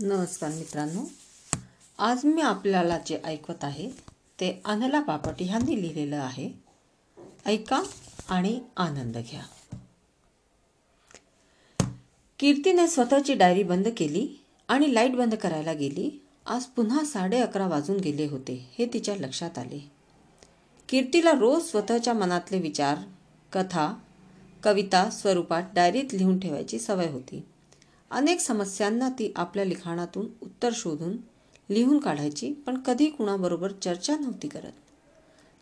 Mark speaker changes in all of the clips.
Speaker 1: नमस्कार मित्रांनो. आज मी आपल्याला जे ऐकवत आहे ते अनला बापट ह्यांनी लिहिलेलं आहे. ऐका आणि आनंद घ्या. कीर्तीने स्वतःची डायरी बंद केली आणि लाइट बंद करायला गेली. आज पुन्हा साडे अकरा वाजून गेले होते हे तिच्या लक्षात आले. कीर्तीला रोज स्वतःच्या मनातले विचार कथा कविता स्वरूपात डायरीत लिहून ठेवायची सवय होती. अनेक समस्यांना ती आपल्या लिखाणातून उत्तर शोधून लिहून काढायची पण कधी कुणाबरोबर चर्चा नव्हती करत.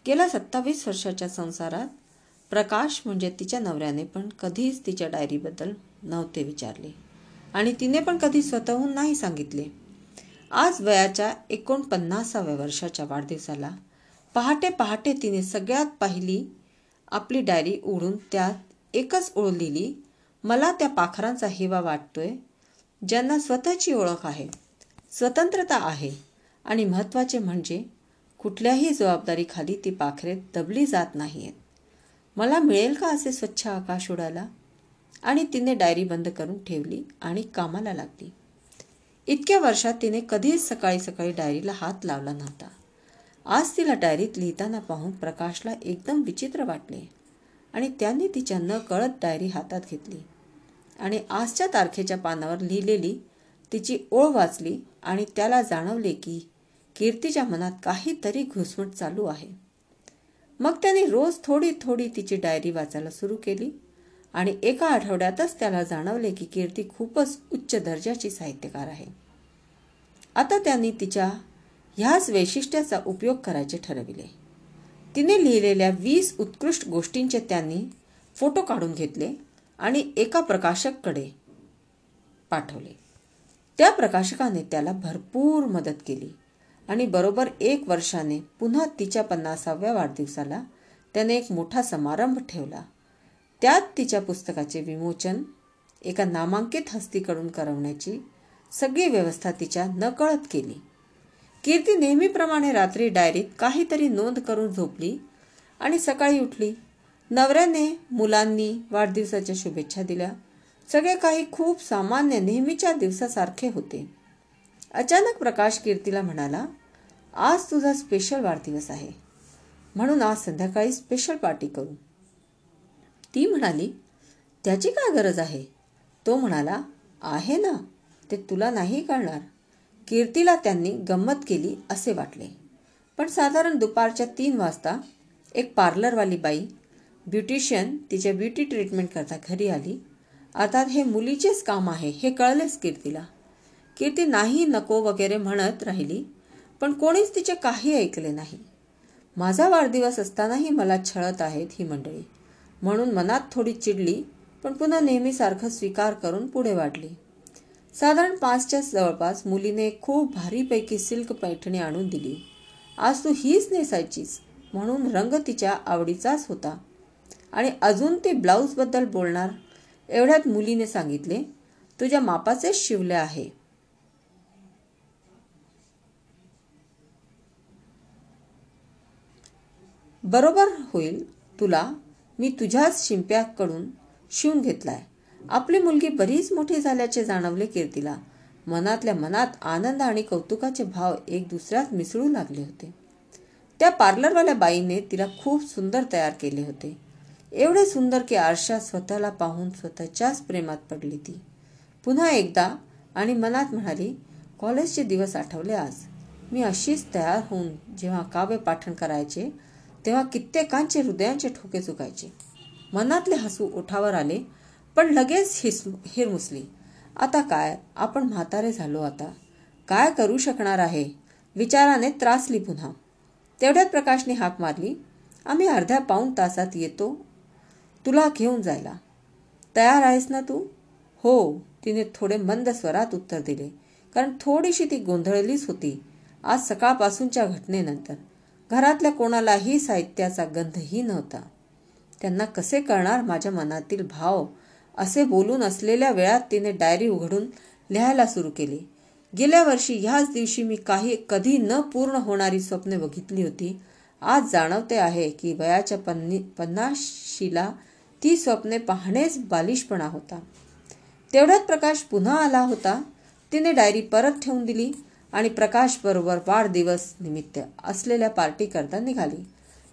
Speaker 1: गेल्या सत्तावीस वर्षाच्या संसारात प्रकाश म्हणजे तिच्या नवऱ्याने पण कधीच तिच्या डायरीबद्दल नव्हते विचारले आणि तिने पण कधी स्वतःहून नाही सांगितले. आज वयाच्या एकोणपन्नासाव्या वर्षाच्या वाढदिवसाला पहाटे पहाटे तिने सगळ्यात पहिली आपली डायरी उघडून त्यात एकच ओळ लिहिली मला त्या पाखरांचा हिवा वाटतोय ज्यांना स्वतःची ओळख आहे स्वतंत्रता आहे आणि महत्त्वाचे म्हणजे कुठल्याही जबाबदारीखाली ती पाखरे दबली जात नाही आहेत मला मिळेल का असे स्वच्छ आकाश उडाला आणि तिने डायरी बंद करून ठेवली आणि कामाला लागली. इतक्या वर्षात तिने कधीच सकाळी सकाळी डायरीला हात लावला नव्हता. आज तिला डायरीत लिहिताना पाहून प्रकाशला एकदम विचित्र वाटले आणि त्यांनी तिच्या न कळत डायरी हातात घेतली. आणि आजच्या तारखेच्या पानावर लिहिलेली तिची ओळ वाचली आणि त्याला जाणवले की कीर्तीच्या मनात काहीतरी घुसमट चालू आहे. मग त्याने रोज थोडी थोडी तिची डायरी वाचायला सुरू केली आणि एका आठवड्यातच त्याला जाणवले की कीर्ती खूपच उच्च दर्जाची साहित्यकार आहे. आता त्यांनी तिच्या ह्याच वैशिष्ट्याचा उपयोग करायचे ठरविले. तिने लिहिलेल्या वीस उत्कृष्ट गोष्टींचे त्यांनी फोटो काढून घेतले आणि एका प्रकाशककडे पाठवले. त्या प्रकाशकाने त्याला भरपूर मदत केली आणि बरोबर एक वर्षाने पुन्हा तिच्या पन्नासाव्या वाढदिवसाला त्याने एक मोठा समारंभ ठेवला. त्यात तिच्या पुस्तकाचे विमोचन एका नामांकित हस्तीकडून करवण्याची सगळी व्यवस्था तिच्या नकळत केली. कीर्ती नेहमीप्रमाणे रात्री डायरीत काहीतरी नोंद करून झोपली आणि सकाळी उठली. नवऱ्याने मुलांनी वाढदिवसाच्या शुभेच्छा दिल्या. सगळे काही खूप सामान्य नेहमीच्या दिवसासारखे होते. अचानक प्रकाश कीर्तीला म्हणाला आज तुझा स्पेशल वाढदिवस आहे. म्हणून आज संध्याकाळी स्पेशल पार्टी करू. ती म्हणाली त्याची काय गरज आहे? तो म्हणाला आहे ना ते तुला नाही कळणार. कीर्तीला त्यांनी गंमत केली असे वाटले. पण साधारण दुपारच्या तीन वाजता एक पार्लरवाली बाई ब्युटिशियन तिच्या ब्युटी ट्रीटमेंट करता घरी आली. अर्थात हे मुलीचेच काम आहे हे कळलेच कीर्तीला. कीर्ती नाही नको वगैरे म्हणत राहिली पण कोणीच तिचे काही ऐकले नाही. माझा वाढदिवस असतानाही मला छळत आहेत ही मंडळी. म्हणून मनात थोडी चिडली पण पुन्हा नेहमीसारखं स्वीकार करून पुढे वाढली. साधारण पाचच्या जवळपास मुलीने खूप भारीपैकी सिल्क पैठणी आणून दिली. आज तू हीच नेसायचीस म्हणून रंग तिच्या आवडीचाच होता. आणि अजून ते ब्लाऊजबद्दल बोलणार? एवढ्यात मुलीने सांगितले तुझ्या मापाचेच शिवले आहे. बरोबर होईल. तुला मी तुझ्याच शिंप्याकडून शिवून घेतलाय. आपली मुलगी बरीच मोठी झाल्याचे जाणवले कीर्तीला. मनातल्या मनात आनंद आणि कौतुकाचे भाव एक दुसऱ्यात मिसळू लागले होते. त्या पार्लरवाल्या बाईने तिला खूप सुंदर तयार केले होते. एवढे सुंदर की आरशात स्वतःला पाहून स्वतःच्याच प्रेमात पडली ती. पुन्हा एकदा आणि मनात म्हणाली कॉलेजचे दिवस आठवले आज. मी अशीच तयार होऊन जेव्हा काव्य पाठण करायचे तेव्हा कित्येकांचे हृदयांचे ठोके चुकायचे. मनातले हसू ओठावर आले पण लगेच हिस हिरमुसली आता काय? आपण म्हातारे झालो आता. काय करू शकणार आहे? विचाराने त्रासली पुन्हा. तेवढ्यात प्रकाशने हाक मारली आम्ही अर्ध्या पाऊण तासात येतो तुला घेऊन जायला. तयार आहेस ना तू? हो तिने थोडे मंद स्वरात उत्तर दिले. कारण थोडीशी ती गोंधळलीच होती आज सकाळपासूनच्या घटनेनंतर. घरातल्या कोणालाही साहित्याचा गंधही नव्हता. त्यांना कसे कळणार माझ्या मनातील भाव? असे बोलून असलेल्या वेळात तिने डायरी उघडून लिहायला सुरू केली. गेल्या वर्षी ह्याच दिवशी मी काही कधी न पूर्ण होणारी स्वप्ने बघितली होती. आज जाणवते आहे की वयाच्या पन्नी पन्नाशीला ती स्वप्ने पाहणेच बालिशपणा होता. तेवढ्यात प्रकाश पुन्हा आला होता. तिने डायरी परत ठेवून दिली आणि प्रकाश बरोबर वाढदिवस निमित्त असलेल्या पार्टी करता निघाली.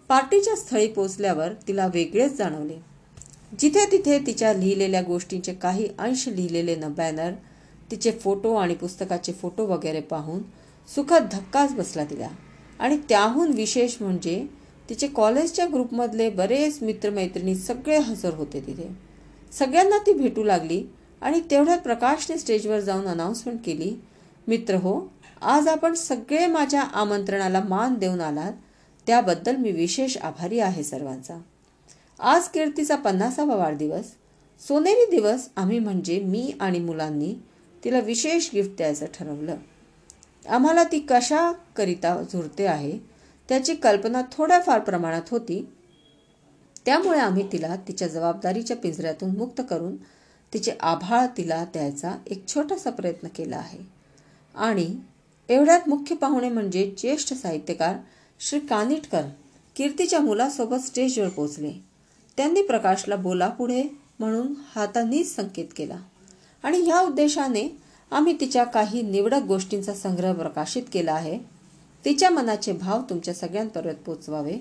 Speaker 1: पार्टीच्या स्थळी पोचल्यावर तिला वेगळेच जाणवले. जिथे तिथे तिच्या लिहिलेल्या गोष्टींचे काही अंश लिहिलेले न बॅनर तिचे फोटो आणि पुस्तकाचे फोटो वगैरे पाहून सुखद धक्काच बसला तिला. आणि त्याहून विशेष म्हणजे तिचे कॉलेजच्या ग्रुपमधले बरेच मित्रमैत्रिणी सगळे हजर होते तिथे. सगळ्यांना ती भेटू लागली आणि तेवढ्यात प्रकाशने स्टेजवर जाऊन अनाऊन्समेंट केली मित्र हो आज आपण सगळे माझ्या आमंत्रणाला मान देऊन आलात. त्याबद्दल मी विशेष आभारी आहे सर्वांचा. आज कीर्तीचा पन्नासावा वाढदिवस. सोनेरी दिवस आम्ही म्हणजे मी आणि मुलांनी तिला विशेष गिफ्ट द्यायचं ठरवलं. आम्हाला ती कशाकरिता झुरते आहे त्याची कल्पना थोड्याफार प्रमाणात होती. त्यामुळे आम्ही तिला तिच्या जबाबदारीच्या पिंजऱ्यातून मुक्त करून तिचे आभाळ तिला द्यायचा एक छोटासा प्रयत्न केला आहे. आणि एवढ्यात मुख्य पाहुणे म्हणजे ज्येष्ठ साहित्यकार श्री कानिटकर कीर्तीच्या मुलासोबत स्टेजवर पोचले त्यांनी प्रकाशला बोला पुढे म्हणून हातानीच संकेत केला. आणि ह्या उद्देशाने आम्ही तिच्या काही निवडक गोष्टींचा संग्रह प्रकाशित केला आहे. तिच्या मनाचे भाव तुमच्या सगळ्यांपर्यंत पोचवावे.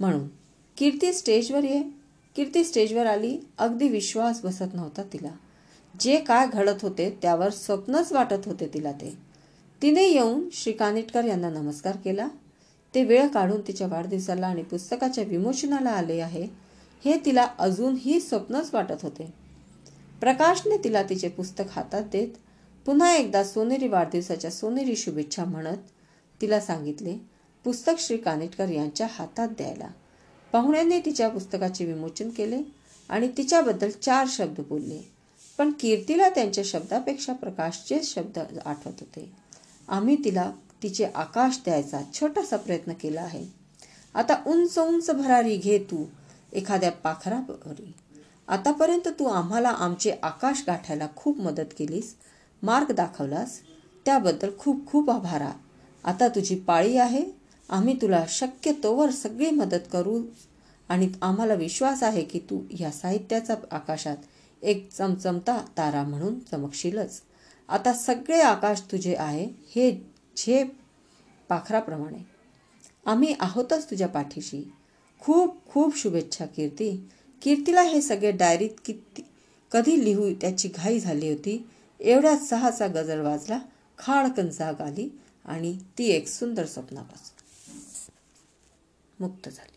Speaker 1: म्हणून कीर्ती स्टेजवर ये. कीर्ती स्टेजवर आली अगदी विश्वास बसत नव्हता तिला. जे काय घडत होते त्यावर स्वप्नच वाटत होते तिला ते. तिने येऊन श्री कानिटकर यांना नमस्कार केला. ते वेळ काढून तिच्या वाढदिवसाला आणि पुस्तकाच्या विमोचनाला आले आहे हे तिला अजूनही स्वप्नच वाटत होते. प्रकाशने तिला तिचे पुस्तक हातात देत पुन्हा एकदा सोनेरी वाढदिवसाच्या सोनेरी शुभेच्छा म्हणत तिला सांगितले पुस्तक श्री कानेटकर यांच्या हातात द्यायला. पाहुण्यांनी तिच्या पुस्तकाचे विमोचन केले आणि तिच्याबद्दल चार शब्द बोलले. पण कीर्तीला त्यांच्या शब्दापेक्षा प्रकाशचे शब्द आठवत होते. आम्ही तिला तिचे आकाश द्यायचा छोटासा प्रयत्न केला आहे. आता उंच उंच भरारी घे तू एखाद्या पाखराभरी आतापर्यंत तू आम्हाला आमचे आकाश गाठायला खूप मदत केलीस मार्ग दाखवलास त्याबद्दल खूप खूप आभार आता तुझी पाळी आहे. आम्ही तुला शक्य तोवर सगळी मदत करू. आणि आम्हाला विश्वास आहे की तू या साहित्याचा आकाशात एक चमचमता तारा म्हणून चमकशीलच. आता सगळे आकाश तुझे आहे हे झेप पाखराप्रमाणे. आम्ही आहोतच तुझ्या पाठीशी. खूप खूप शुभेच्छा कीर्ती. कीर्तीला हे सगळे डायरीत किती कधी लिहू त्याची घाई झाली होती. एवढ्या सहाचा गजर वाजला. खाडकन जाग आली. आणि ती एक सुंदर स्वप्नापासून मुक्त झाली.